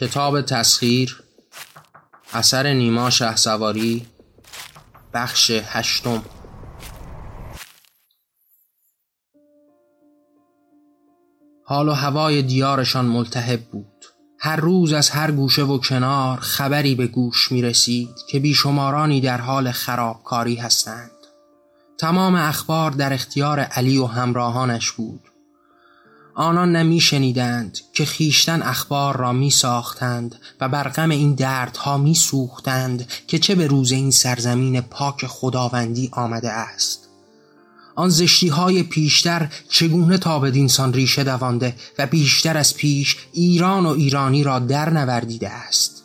کتاب تسخیر اثر نیما شه سواری بخش هشتم. حال و هوای دیارشان ملتهب بود. هر روز از هر گوشه و کنار خبری به گوش می رسید که بیشمارانی در حال خرابکاری هستند. تمام اخبار در اختیار علی و همراهانش بود. آنان نمی شنیدند که خیشتن اخبار را می ساختند و بر غم این دردها می سوختند که چه به روز این سرزمین پاک خداوندی آمده است. آن زشتی های پیشتر چگونه تا به دینسان ریشه دوانده و بیشتر از پیش ایران و ایرانی را در نوردیده است؟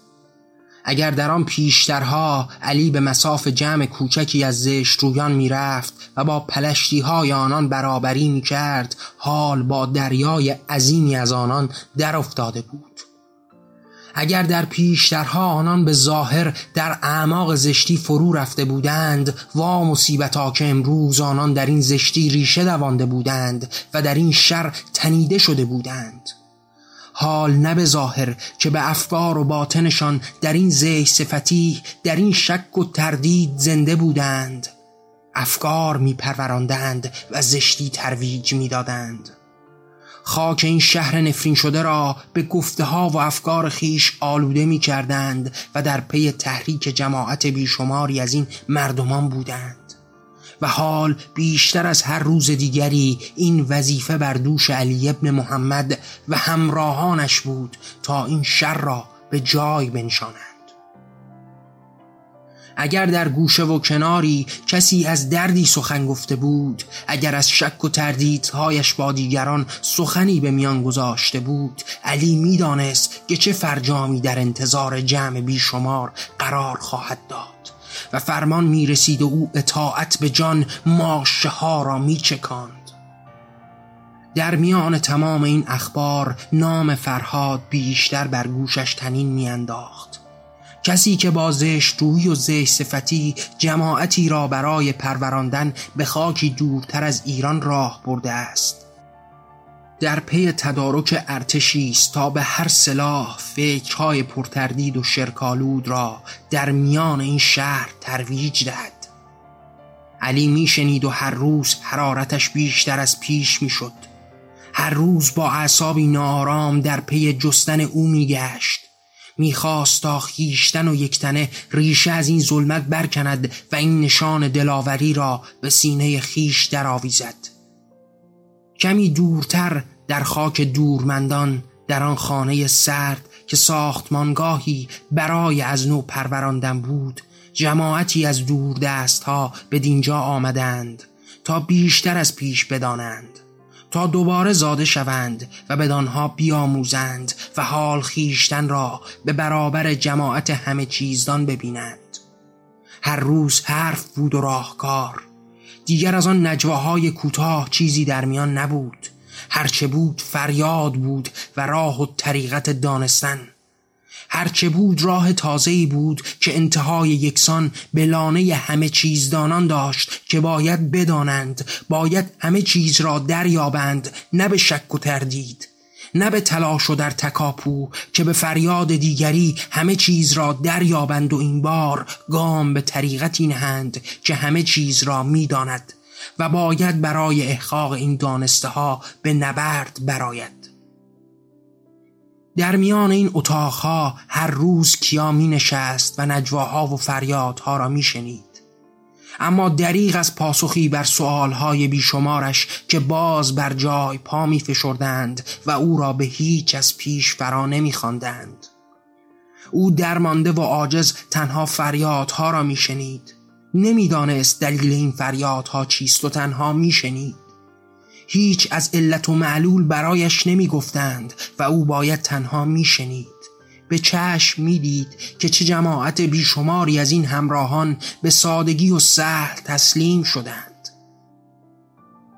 اگر در آن پیشترها علی به مساف جمع کوچکی از زشت رویان می‌رفت و با پلشتی های آنان برابری می کرد حال با دریای عظیمی از آنان در افتاده بود. اگر در پیشترها آنان به ظاهر در اعماق زشتی فرو رفته بودند و مصیبتا که امروز آنان در این زشتی ریشه دوانده بودند و در این شر تنیده شده بودند. حال نه به ظاهر که به افکار و باطنشان در این زی صفتی در این شک و تردید زنده بودند افکار می پروراندند و زشتی ترویج می دادند. خاک این شهر نفرین شده را به گفته ها و افکار خیش آلوده می کردند و در پی تحریک جماعت بیشماری از این مردمان بودند و حال بیشتر از هر روز دیگری این وظیفه بر دوش علی ابن محمد و همراهانش بود تا این شر را به جای بنشانند. اگر در گوشه و کناری کسی از دردی سخن گفته بود اگر از شک و تردیدهایش با دیگران سخنی به میان گذاشته بود علی می‌دانست که چه فرجامی در انتظار جمع بیشمار قرار خواهد داد. و فرمان می رسید و او اطاعت به جان ماشه ها را می چکاند در میان تمام این اخبار نام فرهاد بیشتر بر گوشش طنین میانداخت. کسی که با زشت و زشت صفتی جماعتی را برای پروراندن به خاکی دورتر از ایران راه برده است. در پی تدارک ارتشی است تا به هر سلاح فکرهای پرتردید و شرک‌آلود را در میان این شهر ترویج دهد. علی میشنید و هر روز حرارتش بیشتر از پیش می‌شد. هر روز با اعصابی نارام در پی جستن او میگشت. می‌خواست تا خیشتن و یکتنه ریشه از این ظلمت برکند و این نشان دلاوری را به سینه خیش درآویزد. کمی دورتر در خاک دورمندان در آن خانه سرد که ساختمانگاهی برای از نو پروراندن بود جماعتی از دور دست ها به دینجا آمدند تا بیشتر از پیش بدانند تا دوباره زاده شوند و بدانها بیاموزند و حال خیشتن را به برابر جماعت همه چیزدان ببینند. هر روز حرف بود و راهکار دیگر از آن نجواهای کوتاه چیزی در میان نبود. هرچه بود فریاد بود و راه و طریقت دانستن. هرچه بود راه تازه‌ای بود که انتهای یکسان به لانه همه چیزدانان داشت که باید بدانند باید همه چیز را دریابند نه به شک و تردید نه به تلاش و در تکاپو که به فریاد دیگری همه چیز را دریابند و این بار گام به طریقتی نهند که همه چیز را می‌داند. و باید برای احقاق این دانسته ها به نبرد براید در میان این اتاقها هر روز کیا می نشست و نجواها و فریادها را می شنید. اما دریغ از پاسخی بر سؤالهای بیشمارش که باز بر جای پا می فشردند و او را به هیچ از پیش فرا نمی خواندند. او درمانده و عاجز تنها فریادها را می شنید نمی‌دانست دلیل این فریادها چیست و تنها میشنید. هیچ از علت و معلول برایش نمی‌گفتند و او باید تنها میشنید. به چشم می‌دید که چه جماعت بیشماری از این همراهان به سادگی و سهل تسلیم شدند.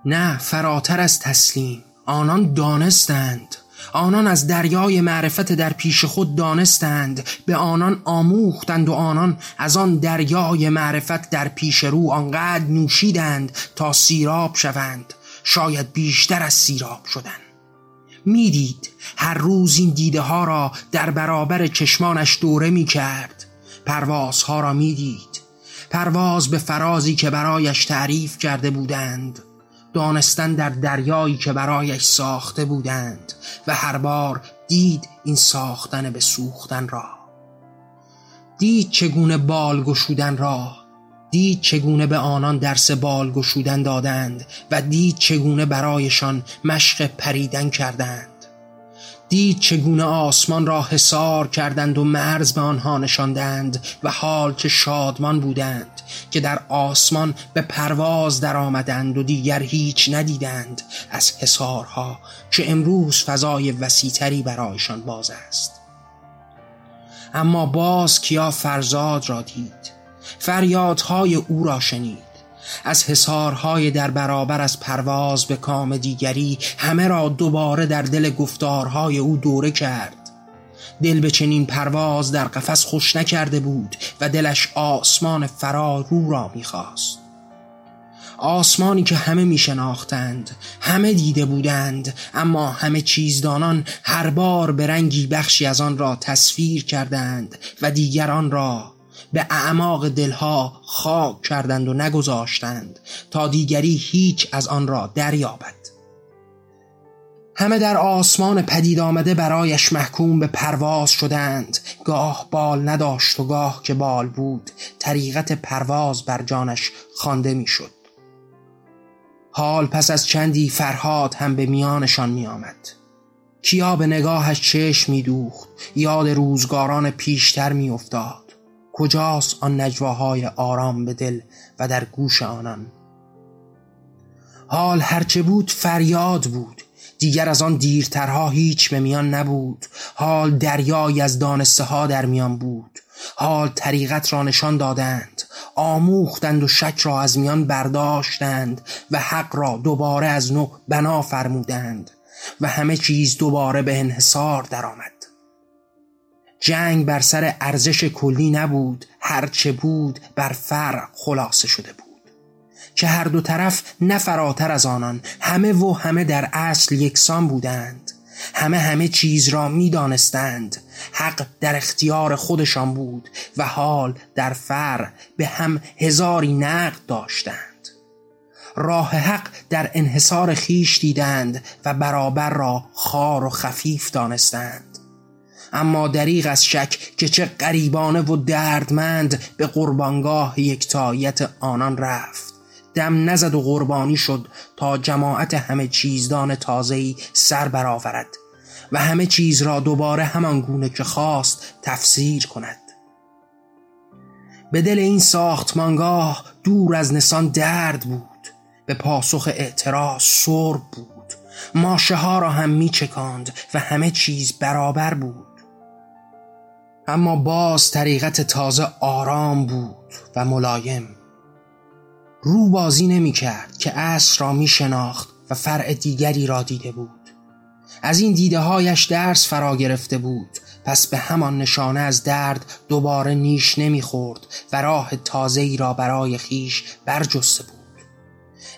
نه فراتر از تسلیم آنان دانستند. آنان از دریای معرفت در پیش خود دانستند به آنان آموختند و آنان از آن دریای معرفت در پیش رو آنقدر نوشیدند تا سیراب شوند. شاید بیشتر از سیراب شدند می‌دید هر روز این دیده ها را در برابر چشمانش دوره می کرد پروازها را می‌دید. پرواز به فرازی که برایش تعریف کرده بودند. دانستن در دریایی که برایش ساخته بودند و هر بار دید این ساختن به سوختن را. دید چگونه بال گشودن را. دید چگونه به آنان درس بال گشودن دادند و دید چگونه برایشان مشق پریدن کردند. دید چگونه آسمان را حسار کردند و مرز به آنها نشاندند و حال که شادمان بودند که در آسمان به پرواز در آمدند و دیگر هیچ ندیدند از حسارها که امروز فضای وسیتری برایشان باز است. اما باز کیا فرزاد را دید فریادهای او را شنید. از حسارهای در برابر از پرواز به کام دیگری همه را دوباره در دل گفتارهای او دوره کرد. دل به چنین پرواز در قفس خوش نکرده بود و دلش آسمان فرارو را می‌خواست. آسمانی که همه میشناختند همه دیده بودند اما همه چیزدانان هر بار به رنگی بخشی از آن را تصویر کردند و دیگران را به اعماق دلها خاک کردند و نگذاشتند تا دیگری هیچ از آن را دریابد همه در آسمان پدید آمده برایش محکوم به پرواز شدند گاه بال نداشت و گاه که بال بود طریقت پرواز بر جانش خوانده می‌شد. حال پس از چندی فرهاد هم به میانشان می آمد. کیا به نگاهش چشم می دوخت یاد روزگاران پیشتر می افتاد کجاست آن نجواهای آرام به دل و در گوش آنان؟ حال هرچه بود فریاد بود دیگر از آن دیرترها هیچ به میان نبود. حال دریایی از دانسته ها در میان بود. حال طریقت را نشان دادند. آموختند و شک را از میان برداشتند و حق را دوباره از نو بنا فرمودند و همه چیز دوباره به انحصار درآمد. جنگ بر سر ارزش کلی نبود هرچه بود بر فرق خلاصه شده بود. که هر دو طرف نه فراتر از آنان همه و همه در اصل یکسان بودند. همه همه چیز را می دانستند حق در اختیار خودشان بود و حال در فر به هم هزاری نقد داشتند. راه حق در انحصار خیش دیدند و برابر را خار و خفیف دانستند. اما دریغ از شک که چه قریبانه و دردمند به قربانگاه یکتایت آنان رفت. دم نزد و قربانی شد تا جماعت همه چیزدان تازهی سر برآورد و همه چیز را دوباره همان گونه که خواست تفسیر کند. به دل این ساختمانگاه دور از نسان درد بود. به پاسخ اعتراض سرب بود. ماشه ها را هم می چکاند و همه چیز برابر بود. اما باز طریقت تازه آرام بود و ملایم. رو بازی نمی کرد که اصر را می شناخت و فرع دیگری را دیده بود. از این دیده هایش درس فرا گرفته بود. پس به همان نشانه از درد دوباره نیش نمی‌خورد و راه تازه‌ای را برای خویش برجسته بود.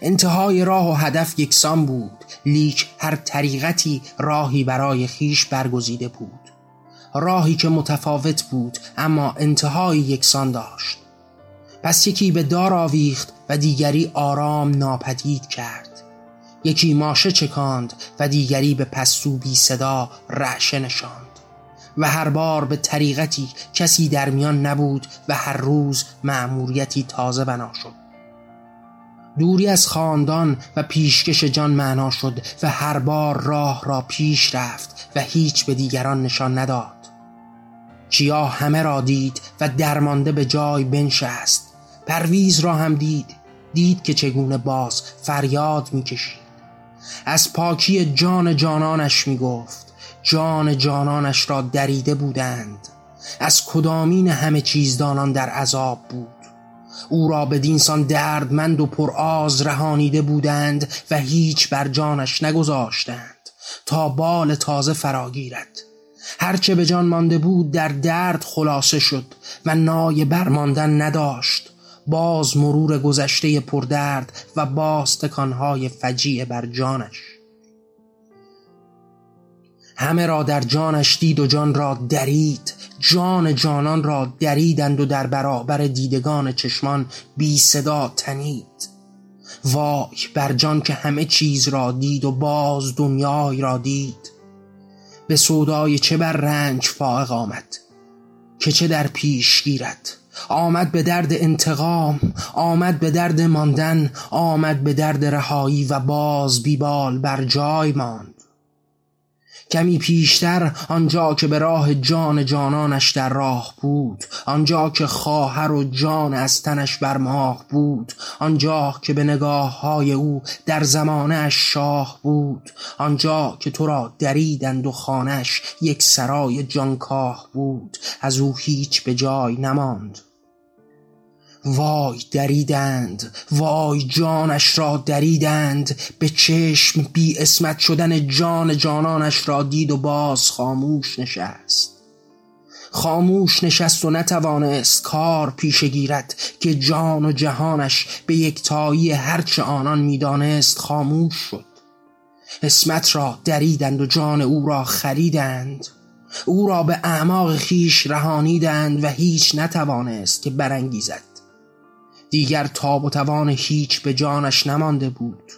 انتهای راه و هدف یکسان بود. لیک هر طریقتی راهی برای خویش برگزیده بود. راهی که متفاوت بود اما انتهای یکسان داشت. پس یکی به دار آویخت و دیگری آرام ناپدید کرد. یکی ماشه چکاند و دیگری به پستو بی صدا رعشه نشاند. و هر بار به طریقتی کسی در میان نبود و هر روز مأموریتی تازه بنا شد. دوری از خاندان و پیشکش جان معنا شد و هر بار راه را پیش رفت و هیچ به دیگران نشان نداد. کیا همه را دید و درمانده به جای بنشست. پرویز را هم دید دید که چگونه باز فریاد می‌کشید. از پاکی جان جانانش می‌گفت جان جانانش را دریده بودند. از کدامین همه چیزدانان در عذاب بود؟ او را به دینسان دردمند و پرآز رهانیده بودند و هیچ بر جانش نگذاشتند تا بال تازه فراگیرد. هرچه به جان مانده بود در درد خلاصه شد و نای برماندن نداشت. باز مرور گذشته پردرد و باز تکانهای فجیع بر جانش. همه را در جانش دید و جان را درید. جان جانان را دریدند و در برابر دیدگان چشمان بی صدا تنید. وای بر جان که همه چیز را دید و باز دنیای را دید. به سودای چه بر رنج فائق آمد که چه در پیش گیرد. آمد به درد انتقام آمد به درد ماندن آمد به درد رهایی و باز بیبال بر جای ماند. کمی پیشتر آنجا که به راه جان جانانش در راه بود آنجا که خواهر و جان از تنش بر ماه بود آنجا که به نگاه های او در زمانش شاه بود آنجا که تو را دریدند و خانش یک سرای جانکاه بود از او هیچ به جای نماند. وای دریدند وای جانش را دریدند به چشم بی اسمت شدن جان جانانش را دید و باز خاموش نشست. خاموش نشست و نتوانست کار پیش گیرد که جان و جهانش به یک تایی هرچه آنان می‌دانست خاموش شد. اسمت را دریدند و جان او را خریدند. او را به اعماق خیش رهانیدند و هیچ نتوانست که برانگیزد. دیگر تاب و توان هیچ به جانش نمانده بود.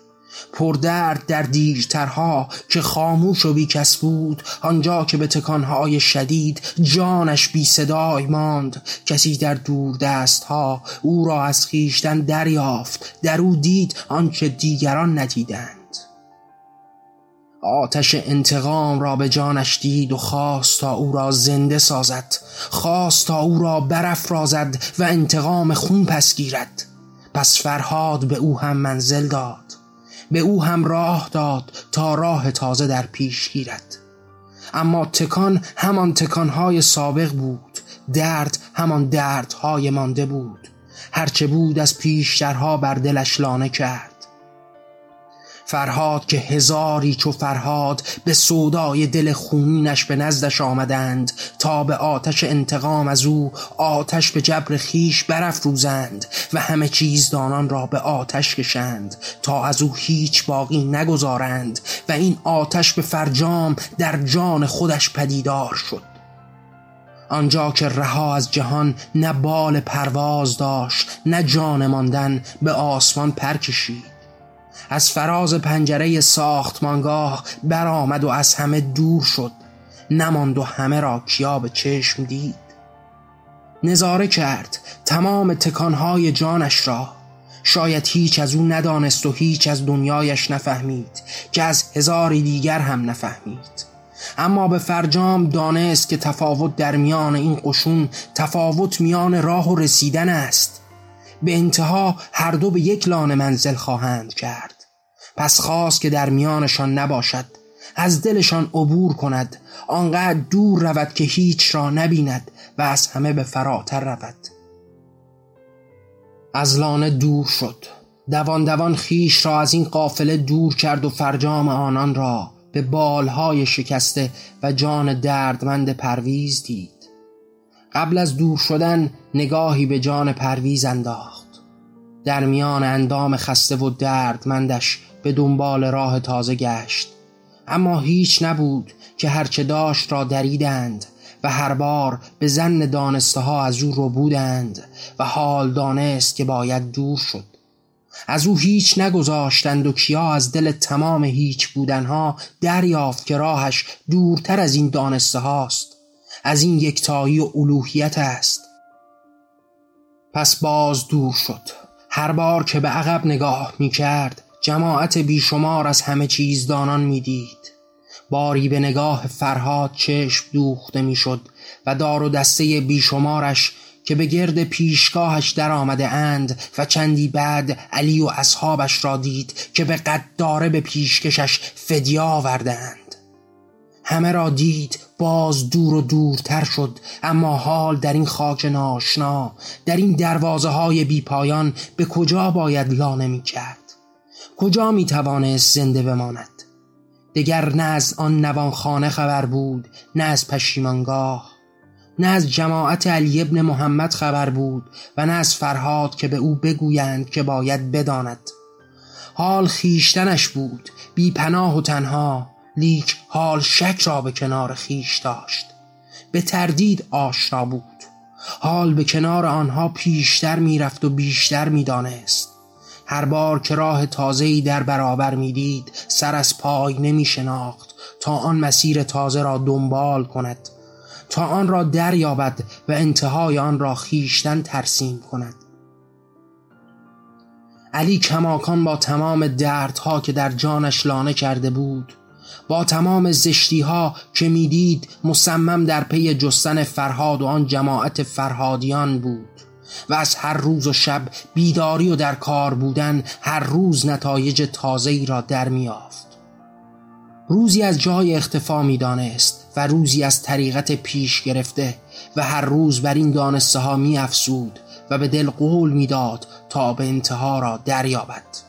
پردرد در دیرترها که خاموش و بیکس بود آنجا که به تکانهای شدید جانش بی صدای ماند. کسی در دور دستها او را از خیشتن دریافت در او دید آنچه دیگران ندیدند. آتش انتقام را به جانش دید و خواست تا او را زنده سازد خواست تا او را برافرازد و انتقام خون پس گیرد. پس فرهاد به او هم منزل داد به او هم راه داد تا راه تازه در پیش گیرد. اما تکان همان تکانهای سابق بود درد همان دردهای مانده بود. هرچه بود از پیشترها بر دلش لانه کرد. فرهاد که هزاری چو فرهاد به سودای دل خونینش به نزدش آمدند تا به آتش انتقام از او آتش به جبر خیش برافروزند و همه چیز دانان را به آتش کشند تا از او هیچ باقی نگذارند و این آتش به فرجام در جان خودش پدیدار شد. آنجا که رها از جهان نه بال پرواز داشت نه جان ماندن به آسمان پر کشید. از فراز پنجره ساختمانگاه برآمد و از همه دور شد. نماند و همه را کیا به چشم دید. نظاره کرد تمام تکانهای جانش را. شاید هیچ از او ندانست و هیچ از دنیایش نفهمید که از هزاری دیگر هم نفهمید. اما به فرجام دانست که تفاوت در میان این قشون تفاوت میان راه و رسیدن است. به انتها هر دو به یک لانه منزل خواهند کرد. پس خواست که در میانشان نباشد. از دلشان عبور کند. آنقدر دور رود که هیچ را نبیند و از همه به فراتر رود. از لانه دور شد. دوان دوان خیش را از این قافله دور کرد و فرجام آنان را به بالهای شکسته و جان دردمند پرویز دید. قبل از دور شدن نگاهی به جان پرویز انداخت. در میان اندام خسته و دردمندش به دنبال راه تازه گشت. اما هیچ نبود که هرچه داشت را دریدند و هر بار به زن دانسته ها از او رو بودند و حال دانست که باید دور شد. از او هیچ نگذاشتند و کیا از دل تمام هیچ بودنها دریافت که راهش دورتر از این دانسته هاست از این یکتایی و الوهیت است. پس باز دور شد. هر بار که به عقب نگاه می کرد جماعت بیشمار از همه چیز دانان می‌دید. باری به نگاه فرهاد چشم دوخته می‌شد و دار و دسته بیشمارش که به گرد پیشگاهش در آمده اند و چندی بعد علی و اصحابش را دید که به قداره به پیشکشش فدیه آوردند همه را دید باز دور و دورتر شد. اما حال در این خاک ناشنا در این دروازه های بی پایان به کجا باید لانه می کرد کجا می توانست زنده بماند؟ دگر نه از آن نوانخانه خبر بود نه از پشیمانگاه نه از جماعت علی ابن محمد خبر بود و نه از فرهاد که به او بگویند که باید بداند. حال خیشتنش بود بی پناه و تنها. لیک حال شک را به کنار خیش داشت. به تردید آشنا بود. حال به کنار آنها پیشتر می‌رفت و بیشتر می‌دانست. هر بار که راه تازه‌ای در برابر می‌دید سر از پای نمی شناخت تا آن مسیر تازه را دنبال کند. تا آن را دریابد و انتهای آن را خیشتن ترسیم کند. علی کماکان با تمام دردها که در جانش لانه کرده بود با تمام زشتی ها که می‌دید مصمم در پی جستن فرهاد و آن جماعت فرهادیان بود و از هر روز و شب بیداری و در کار بودن هر روز نتایج تازه‌ای را در میافت روزی از جای اختفا می‌دانست و روزی از طریقت پیش گرفته و هر روز بر این دانسته ها می افسود و به دل قول می‌داد تا به انتها را دریابد.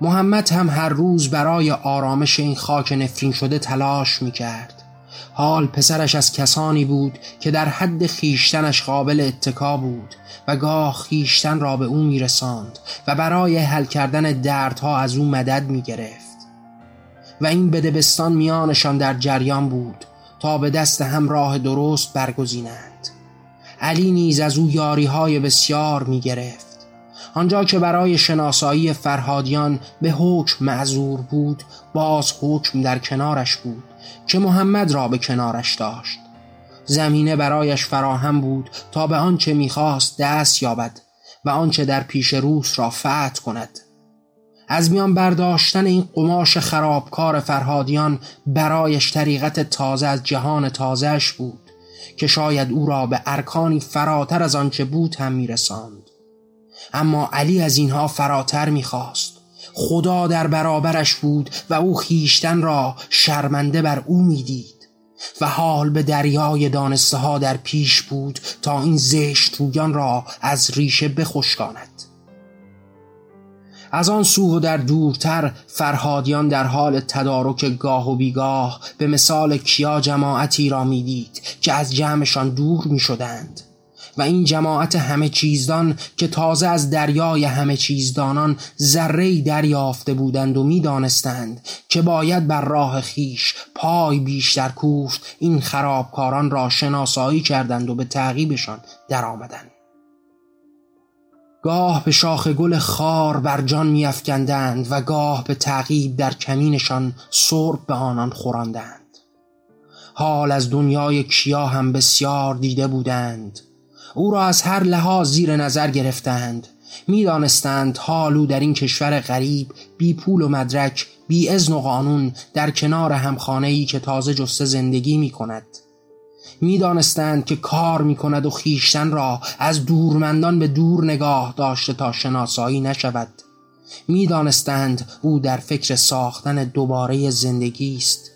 محمد هم هر روز برای آرامش این خاک نفرین شده تلاش می کرد حال پسرش از کسانی بود که در حد خیشتنش قابل اتکا بود و گاه خیشتن را به او می رساند و برای حل کردن دردها از او مدد می گرفت و این بدبستان میانشان در جریان بود تا به دست هم راه درست برگزینند. علی نیز از او یاری های بسیار می گرفت آنجا که برای شناسایی فرهادیان به حکم معذور بود باز حکم در کنارش بود که محمد را به کنارش داشت. زمینه برایش فراهم بود تا به آنچه می‌خواست دست یابد و آنچه در پیش روس را فتح کند. از میان برداشتن این قماش خرابکار فرهادیان برایش طریقت تازه از جهان تازهش بود که شاید او را به ارکانی فراتر از آنچه بود هم میرساند. اما علی از اینها فراتر می‌خواست. خدا در برابرش بود و او خیشتن را شرمنده بر او می‌دید و حال به دریای دانسته ها در پیش بود تا این زشت رویان را از ریشه بخشکاند. از آن سو و در دورتر فرهادیان در حال تدارک گاه و بیگاه به مثال کیا جماعتی را می‌دید که از جمعشان دور می شدند و این جماعت همه چیزدان که تازه از دریای همه چیزدانان ذره دریافته بودند و می‌دانستند که باید بر راه خیش پای بیشتر کوفت این خرابکاران را شناسایی کردند و به تعقیبشان درآمدند. گاه به شاخ گل خار بر جان میافکندند و گاه به تعقیب در کمینشان سرب به آنان خوراندند. حال از دنیای کیا هم بسیار دیده بودند. او را از هر لحاظ زیر نظر گرفتند. می‌دانستند حال او در این کشور غریب بی پول و مدرک بی ازن و قانون در کنار همخانه ای که تازه جسته زندگی می کند می‌دانستند که کار می کند و خیشتن را از دورمندان به دور نگاه داشته تا شناسایی نشود. می‌دانستند او در فکر ساختن دوباره زندگی است.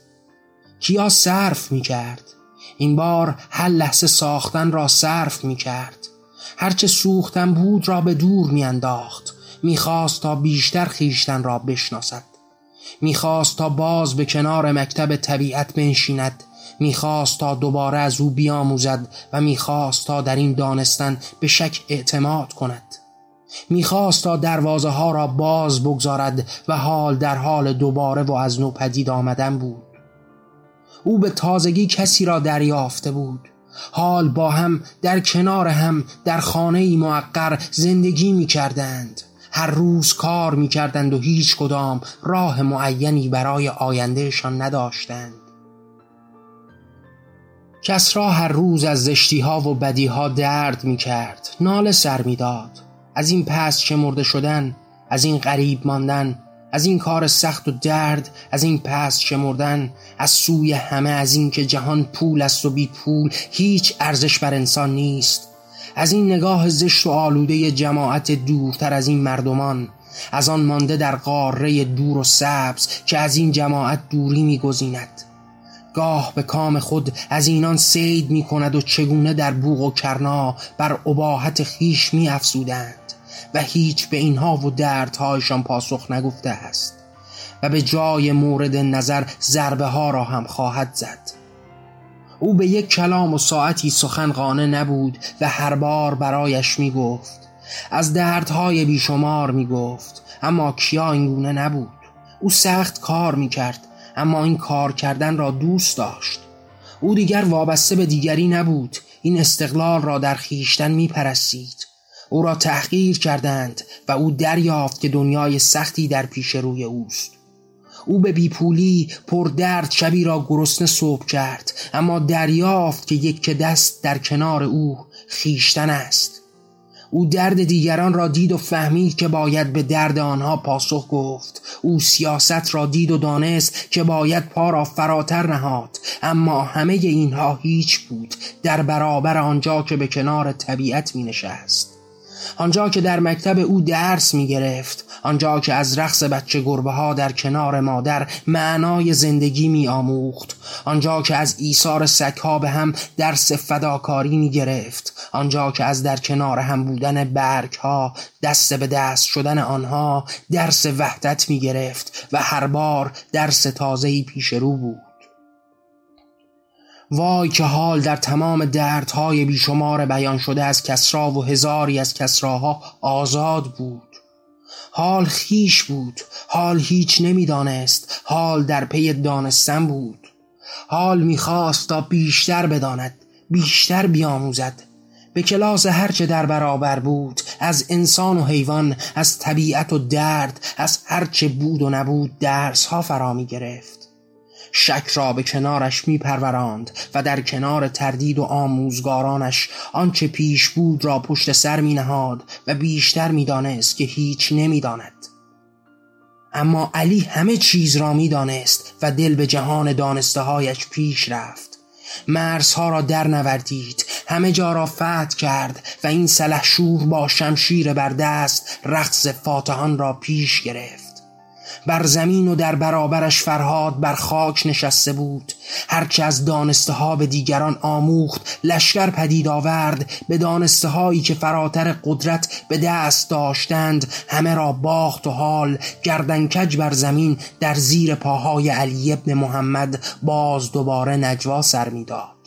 کیا صرف می کرد این بار هر لحظه ساختن را صرف می کرد هرچه سوختن بود را به دور می انداخت می‌خواست تا بیشتر خیشتن را بشناسد. می‌خواست تا باز به کنار مکتب طبیعت بنشیند. می‌خواست تا دوباره از او بیاموزد و می‌خواست تا در این دانستن به شک اعتماد کند. می‌خواست تا دروازه ها را باز بگذارد و حال در حال دوباره و از نو پدید آمدن بود. او به تازگی کسی را دریافته بود. حال با هم در کنار هم در خانه ای معقر زندگی می کردند هر روز کار می کردند و هیچ کدام راه معینی برای آیندهشان نداشتند. کسرا هر روز از زشتی ها و بدی ها درد می کرد ناله سر می داد از این پس مرده شدن از این غریب ماندن از این کار سخت و درد از این پس شمردن از سوی همه از این که جهان پول است و بی پول هیچ ارزش بر انسان نیست. از این نگاه زشت و آلوده جماعت دورتر از این مردمان از آن مانده در قاره دور و سبز که از این جماعت دوری میگزیند. گاه به کام خود از اینان سید می کند و چگونه در بوغ و کرنا بر عباحت خیش می افزودند و هیچ به اینها و دردهایشان پاسخ نگفته است و به جای مورد نظر ضربه ها را هم خواهد زد. او به یک کلام و ساعتی سخن قانه نبود و هر بار برایش می گفت از دردهای بیشمار می گفت اما کیا اینگونه نبود؟ او سخت کار می کرد اما این کار کردن را دوست داشت. او دیگر وابسته به دیگری نبود این استقلال را در خیشتن می پرستید او را تحقیر کردند و او دریافت که دنیای سختی در پیش روی اوست. او به بیپولی پر درد شبی را گرسنه صبح کرد اما دریافت که یک دست در کنار او خیشتن است. او درد دیگران را دید و فهمید که باید به درد آنها پاسخ گفت. او سیاست را دید و دانست که باید پا را فراتر نهاد اما همه اینها هیچ بود در برابر آنجا که به کنار طبیعت می نشست. آنجا که در مکتب او درس می گرفت آنجا که از رقص بچه گربه ها در کنار مادر معنای زندگی می آموخت آنجا که از ایثار سگها به هم درس فداکاری می گرفت آنجا که از در کنار هم بودن برگ ها دست به دست شدن آنها درس وحدت می گرفت و هر بار درس تازهی پیش رو بود. وای که حال در تمام دردهای بیشمار بیان شده از کسرا و هزاری از کسراها آزاد بود. حال خیش بود. حال هیچ نمی‌دانست. حال در پی دانستن بود. حال می‌خواست تا بیشتر بداند بیشتر بیاموزد. به کلاس هرچه در برابر بود از انسان و حیوان از طبیعت و درد از هرچه بود و نبود درس ها فرا می گرفت شک را به کنارش می پروراند و در کنار تردید و آموزگارانش آنچه پیش بود را پشت سر می نهاد و بیشتر می دانست که هیچ نمی داند. اما علی همه چیز را می دانست و دل به جهان دانسته هایش پیش رفت مرزها را در نوردید همه جا را فتح کرد و این سلحشور با شمشیر بر دست رقص فاتحان را پیش گرفت بر زمین و در برابرش فرهاد بر خاک نشسته بود. هرچه از دانسته ها به دیگران آموخت لشکر پدید آورد. به دانسته هایی که فراتر قدرت به دست داشتند همه را باخت و حال. گردنکج بر زمین در زیر پاهای علی ابن محمد باز دوباره نجوا سر می‌داد.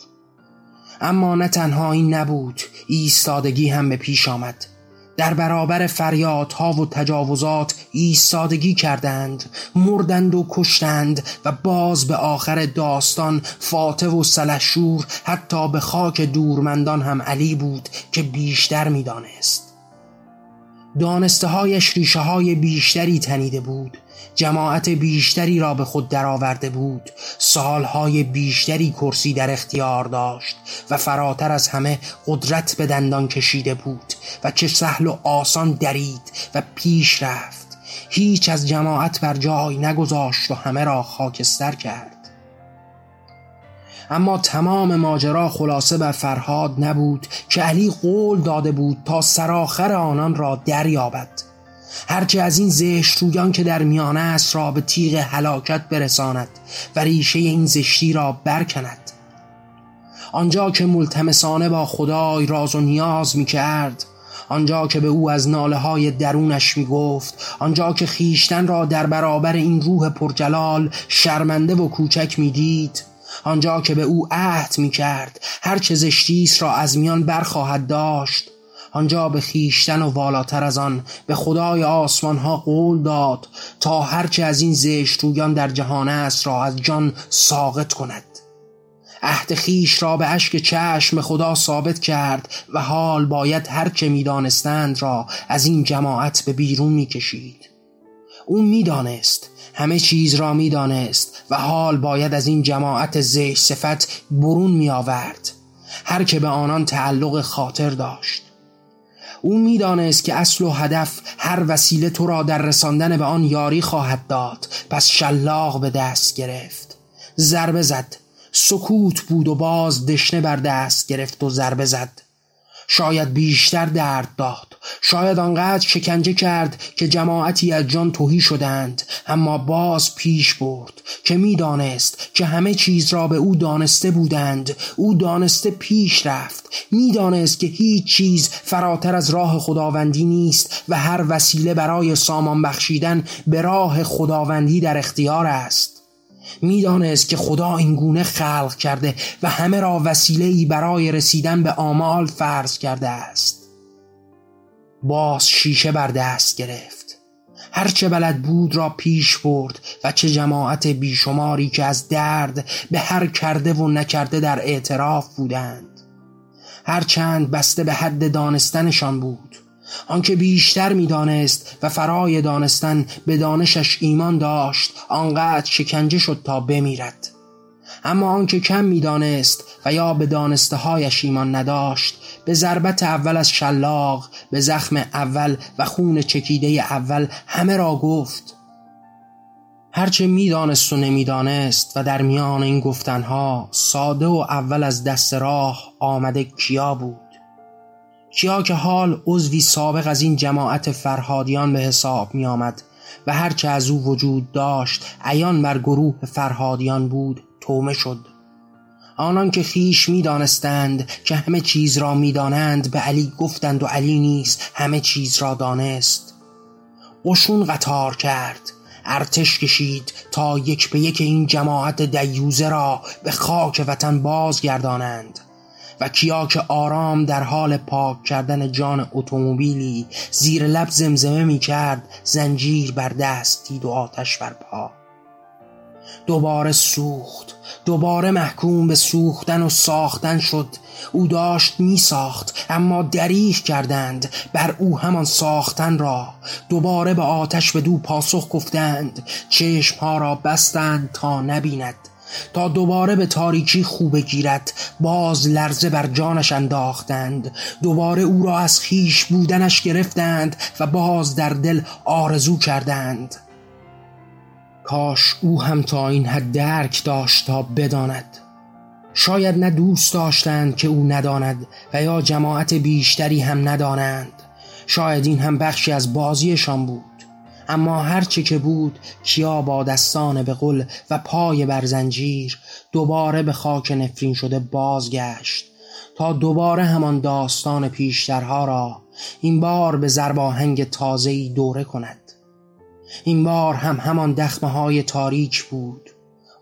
اما نه تنها این نبود ایستادگی هم به پیش آمد. در برابر فریادها و تجاوزات ایستادگی کردند مردند و کشتند و باز به آخر داستان فاتح و سلشور حتی به خاک دورمندان هم علی بود که بیشتر می‌دانست. دانسته هایش ریشه های بیشتری تنیده بود. جماعت بیشتری را به خود درآورده بود. سالهای بیشتری کرسی در اختیار داشت و فراتر از همه قدرت به دندان کشیده بود و چه سهل و آسان درید و پیش رفت. هیچ از جماعت بر جای نگذاشت و همه را خاکستر کرد. اما تمام ماجرا خلاصه بر فرهاد نبود که علی قول داده بود تا سراخر آنان را دریابد. هرچه از این زشت رویان که در میانه است را به تیغ هلاکت برساند و ریشه این زشتی را برکند. آنجا که ملتمسانه با خدای راز و نیاز می کرد آنجا که به او از ناله های درونش می گفت آنجا که خیشتن را در برابر این روح پرجلال شرمنده و کوچک می دید آنجا که به او عهد می کرد هر چه زشتیست را از میان برخواهد داشت آنجا به خیشتن و والاتر از آن به خدای آسمان ها قول داد تا هرچه از این زشت رویان در جهان است را از جان ساقط کند. عهد خیش را به اشک چشم خدا ثابت کرد و حال باید هرچه می‌دانستند را از این جماعت به بیرون می‌کشید. او می‌دانست همه چیز را می‌دانست و حال باید از این جماعت زشت صفت برون می آورد هر که به آنان تعلق خاطر داشت. او می‌دانست که اصل و هدف هر وسیله تو را در رساندن به آن یاری خواهد داد. پس شلاق به دست گرفت. ضربه زد. سکوت بود و باز دشنه بر دست گرفت و ضربه زد. شاید بیشتر درد داد. شاید آنقدر شکنجه کرد که جماعتی از جان توهی شدند اما باز پیش برد. که می‌دانست که همه چیز را به او دانسته بودند. او دانسته پیش رفت. می‌دانست که هیچ چیز فراتر از راه خداوندی نیست و هر وسیله برای سامان بخشیدن به راه خداوندی در اختیار است. می‌دانست که خدا اینگونه خلق کرده و همه را وسیله‌ای برای رسیدن به آمال فرض کرده است. باز شیشه بر دست گرفت. هرچه بلد بود را پیش برد و چه جماعت بیشماری که از درد به هر کرده و نکرده در اعتراف بودند. هرچند بسته به حد دانستنشان بود. آنکه بیشتر می‌دانست و فرای دانستن به دانشش ایمان داشت آنقدر شکنجه شد تا بمیرد. اما آنکه کم می‌دانست و یا به دانسته هایش ایمان نداشت به ضربت اول از شلاق به زخم اول و خون چکیده اول همه را گفت. هرچه می‌دانست و نمی‌دانست و در میان این گفتنها ساده و اول از دست راه آمده کیا بود؟ کیا که حال عضوی سابق از این جماعت فرهادیان به حساب می آمد و هرچه از او وجود داشت عیان بر گروه فرهادیان بود تومه شد. آنان که خیش می دانستند که همه چیز را می دانند به علی گفتند و علی نیست همه چیز را دانست. قشون قطار کرد ارتش کشید تا یک به یک این جماعت دیوزه را به خاک وطن بازگردانند. و کیا که آرام در حال پاک کردن جان اتومبیلی زیر لب زمزمه می کرد زنجیر بر دست دید و آتش بر پا. دوباره سوخت دوباره محکوم به سوختن و ساختن شد. او داشت می ساخت اما دریغ کردند بر او همان ساختن را. دوباره به آتش به دو پاسخ گفتند چشم ها را بستند تا نبیند. تا دوباره به تاریکی خوبه گیرد باز لرزه بر جانش انداختند. دوباره او را از خیش بودنش گرفتند و باز در دل آرزو کردند. کاش او هم تا این حد درک داشت تا بداند. شاید نه دوست داشتند که او نداند و یا جماعت بیشتری هم ندانند. شاید این هم بخشی از بازیشان بود. اما هرچه که بود کیا با دستان به قل و پای بر زنجیر دوباره به خاک نفرین شده بازگشت. تا دوباره همان داستان پیشترها را این بار به زرباهنگ تازهی دوره کند. این بار هم همان دخمه های تاریک بود.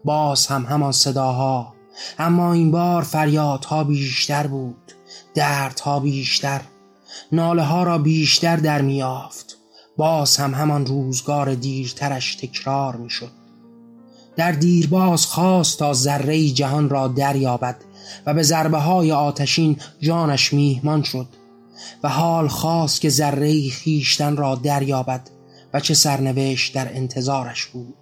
باز هم همان صداها. اما این بار فریادها بیشتر بود. دردها بیشتر. ناله ها را بیشتر در میافت باز هم همان روزگار دیرترش تکرار می‌شد. در دیرباز خواست تا ذره جهان را دریابد و به ضربه های آتشین جانش میهمان شد و حال خواست که ذره خیشتن را دریابد و چه سرنوشت در انتظارش بود.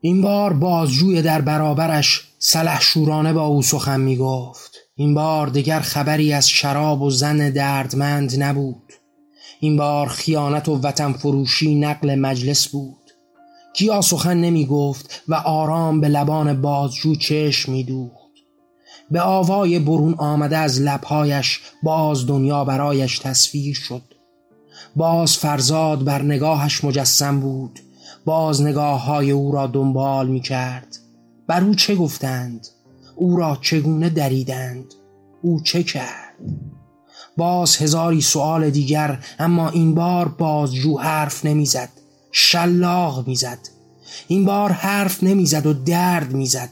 این بار بازجوی در برابرش سلح شورانه با او سخن می گفت این بار دیگر خبری از شراب و زن دردمند نبود. این بار خیانت و وطن فروشی نقل مجلس بود. کیا سخن نمی گفت و آرام به لبان بازجو چشم می دوخت به آوای برون آمده از لبهایش باز دنیا برایش تصویر شد. باز فرزاد بر نگاهش مجسم بود. باز نگاه های او را دنبال می کرد بر او چه گفتند؟ او را چگونه دریدند؟ او چه کرد؟ باز هزاری سوال دیگر اما این بار بازجو حرف نمی‌زد شلاق می‌زد. این بار حرف نمی‌زد و درد می‌زد.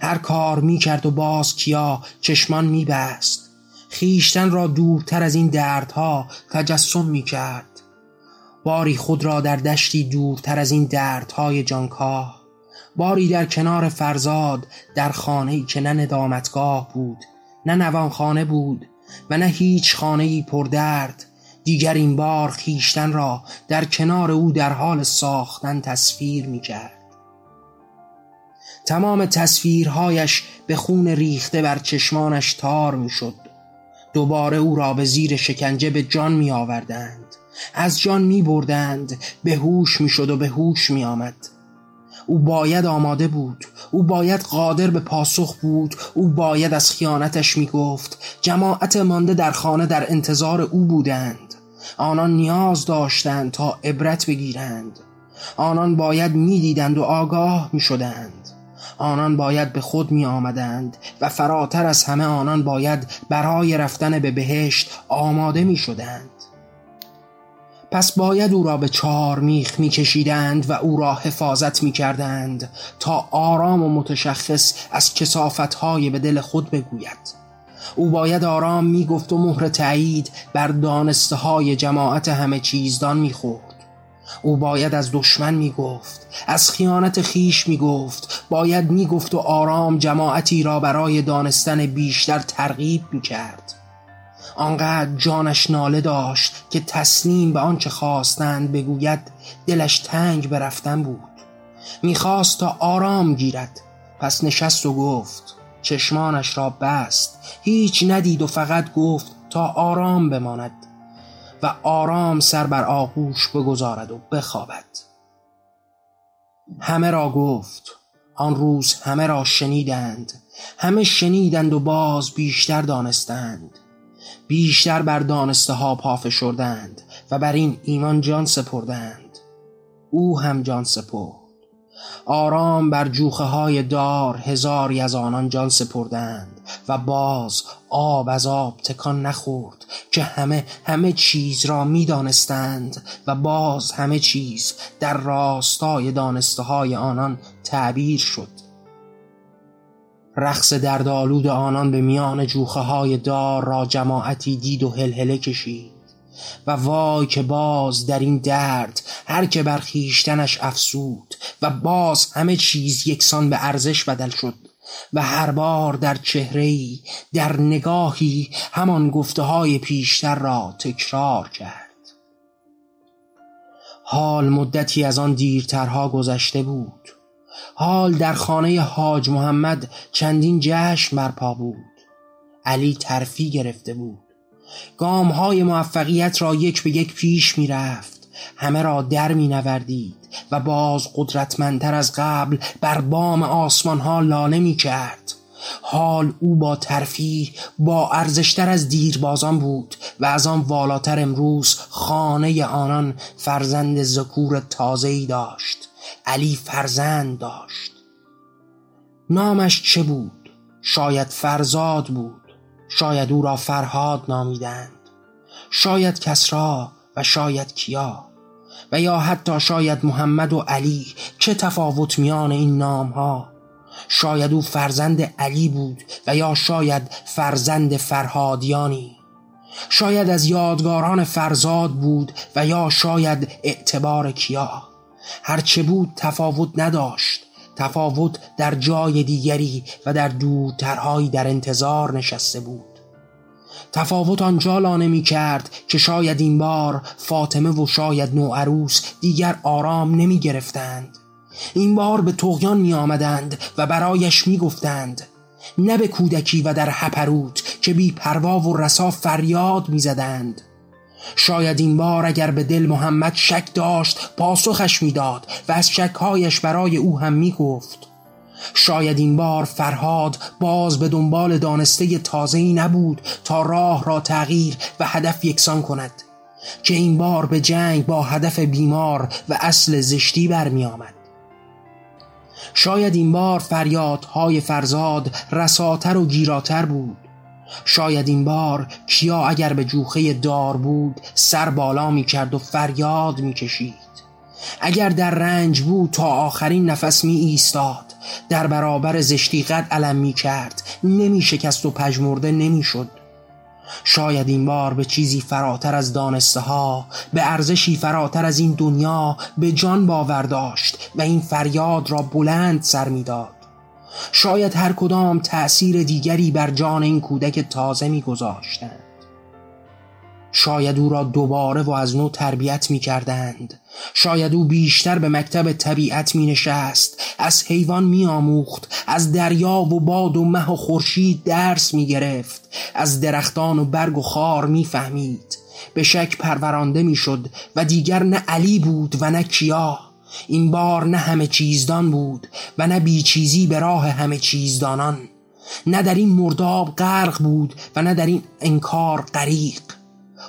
هر کار می‌کرد و باز کیا چشمان میبست. خیشتن را دورتر از این دردها تجسم می‌کرد. باری خود را در دشتی دورتر از این دردهای جانکاه. باری در کنار فرزاد در خانه‌ای که نه ندامتگاه بود نه نوانخانه بود و نه هیچ خانه‌ای پردرد دیگر این بار خیشتن را در کنار او در حال ساختن تصویر می کرد. تمام تصویرهایش به خون ریخته بر چشمانش تار می شد. دوباره او را به زیر شکنجه به جان می آوردند. از جان می بردند به هوش می شد و به هوش می آمد. او باید آماده بود. او باید قادر به پاسخ بود. او باید از خیانتش می گفت جماعت مانده در خانه در انتظار او بودند. آنان نیاز داشتند تا عبرت بگیرند. آنان باید می‌دیدند و آگاه می شدند آنان باید به خود می آمدند و فراتر از همه آنان باید برای رفتن به بهشت آماده می شدند پس باید او را به چهار میخ میکشیدند و او را حفاظت می‌کردند تا آرام و متشخص از کسافتهای به دل خود بگوید. او باید آرام می‌گفت و مهر تایید بر دانسته های جماعت همه چیزدان می‌خورد. او باید از دشمن می‌گفت از خیانت خیش می‌گفت باید می‌گفت و آرام جماعتی را برای دانستن بیشتر ترغیب می‌کرد. آنقدر جانش ناله داشت که تسلیم به آنچه خواستند بگوید دلش تنگ برفتن بود. می‌خواست تا آرام گیرد. پس نشست و گفت چشمانش را بست. هیچ ندید و فقط گفت تا آرام بماند و آرام سر بر آغوش بگذارد و بخوابد. همه را گفت. آن روز همه را شنیدند. همه شنیدند و باز بیشتر دانستند. بیشتر بر دانسته ها پافشردند و بر این ایمان جان سپردند. او هم جان سپرد. آرام بر جوخه های دار هزاری از آنان جان سپردند و باز آب از آب تکان نخورد که همه همه چیز را می دانستند و باز همه چیز در راستای دانسته های آنان تعبیر شد. رقص دردآلود آنان به میان جوخه های دار را جماعتی دید و هلهله کشید. و وای که باز در این درد هر که بر خیشتنش افسود و باز همه چیز یکسان به ارزش بدل شد و هر بار در چهرهی در نگاهی همان گفته های پیشتر را تکرار کرد. حال مدتی از آن دیرترها گذشته بود. حال در خانه حاج محمد چندین جشن برپا بود. علی ترفی گرفته بود. گام های موفقیت را یک به یک پیش می رفت همه را در می نوردید و باز قدرتمندتر از قبل بر بام آسمان ها لانه می کرد حال او با ترفیه با ارزشتر از دیربازان بود و از آن والاتر امروز خانه آنان فرزند ذکور تازه‌ای داشت. علی فرزند داشت. نامش چه بود؟ شاید فرزاد بود. شاید او را فرهاد نامیدند. شاید کسرا و شاید کیا. و یا حتی شاید محمد و علی. چه تفاوت میان این نام ها شاید او فرزند علی بود و یا شاید فرزند فرهادیانی. شاید از یادگاران فرزاد بود و یا شاید اعتبار کیا. هرچه بود تفاوت نداشت. تفاوت در جای دیگری و در دورترهایی در انتظار نشسته بود. تفاوت آنجا لانه می کرد که شاید این بار فاطمه و شاید نوعروس دیگر آرام نمی گرفتند. این بار به تغیان می آمدند و برایش می گفتند نه به کودکی و در هپروت که بی پروا و رسا فریاد می زدند. شاید این بار اگر به دل محمد شک داشت پاسخش می‌داد و از شکهایش برای او هم می گفت شاید این بار فرهاد باز به دنبال دانسته تازه‌ای نبود تا راه را تغییر و هدف یکسان کند که این بار به جنگ با هدف بیمار و اصل زشتی برمی آمد شاید این بار فریادهای فرزاد رساتر و گیراتر بود. شاید این بار کیا اگر به جوخه دار بود سر بالا می کرد و فریاد می کشید اگر در رنج بود تا آخرین نفس می ایستاد در برابر زشتی قد علم می کرد نمی شکست و پژمرده نمی شد شاید این بار به چیزی فراتر از دانسته ها به ارزشی فراتر از این دنیا به جان باور داشت و این فریاد را بلند سر می‌داد. شاید هر کدام تأثیر دیگری بر جان این کودک تازه میگذاشتند. شاید او را دوباره و از نو تربیت می کردند شاید او بیشتر به مکتب طبیعت می نشست از حیوان می آموخت از دریا و باد و مه و خورشید درس می گرفت از درختان و برگ و خار می فهمید به شک پرورانده می شد و دیگر نه علی بود و نه کیا. این بار نه همه چیزدان بود و نه بیچیزی به راه همه چیزدانان. نه در این مرداب غرق بود و نه در این انکار غریق.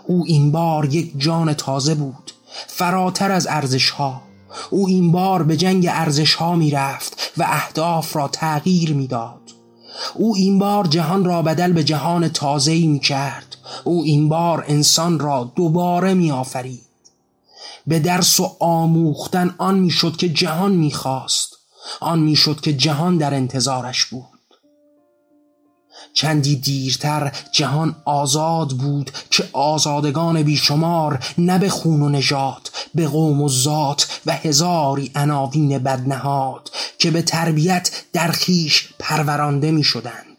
او این بار یک جان تازه بود فراتر از ارزش ها او این بار به جنگ ارزش ها می رفت و اهداف را تغییر می داد او این بار جهان را بدل به جهان تازه‌ای می کرد او این بار انسان را دوباره می آفرید به درس و آموختن آن می‌شد که جهان می‌خواست. آن می‌شد که جهان در انتظارش بود. چندی دیرتر جهان آزاد بود که آزادگان بیشمار نه به خون و نجات به قوم و ذات و هزاری عناوین بدنهاد که به تربیت در خیش پرورانده می شدند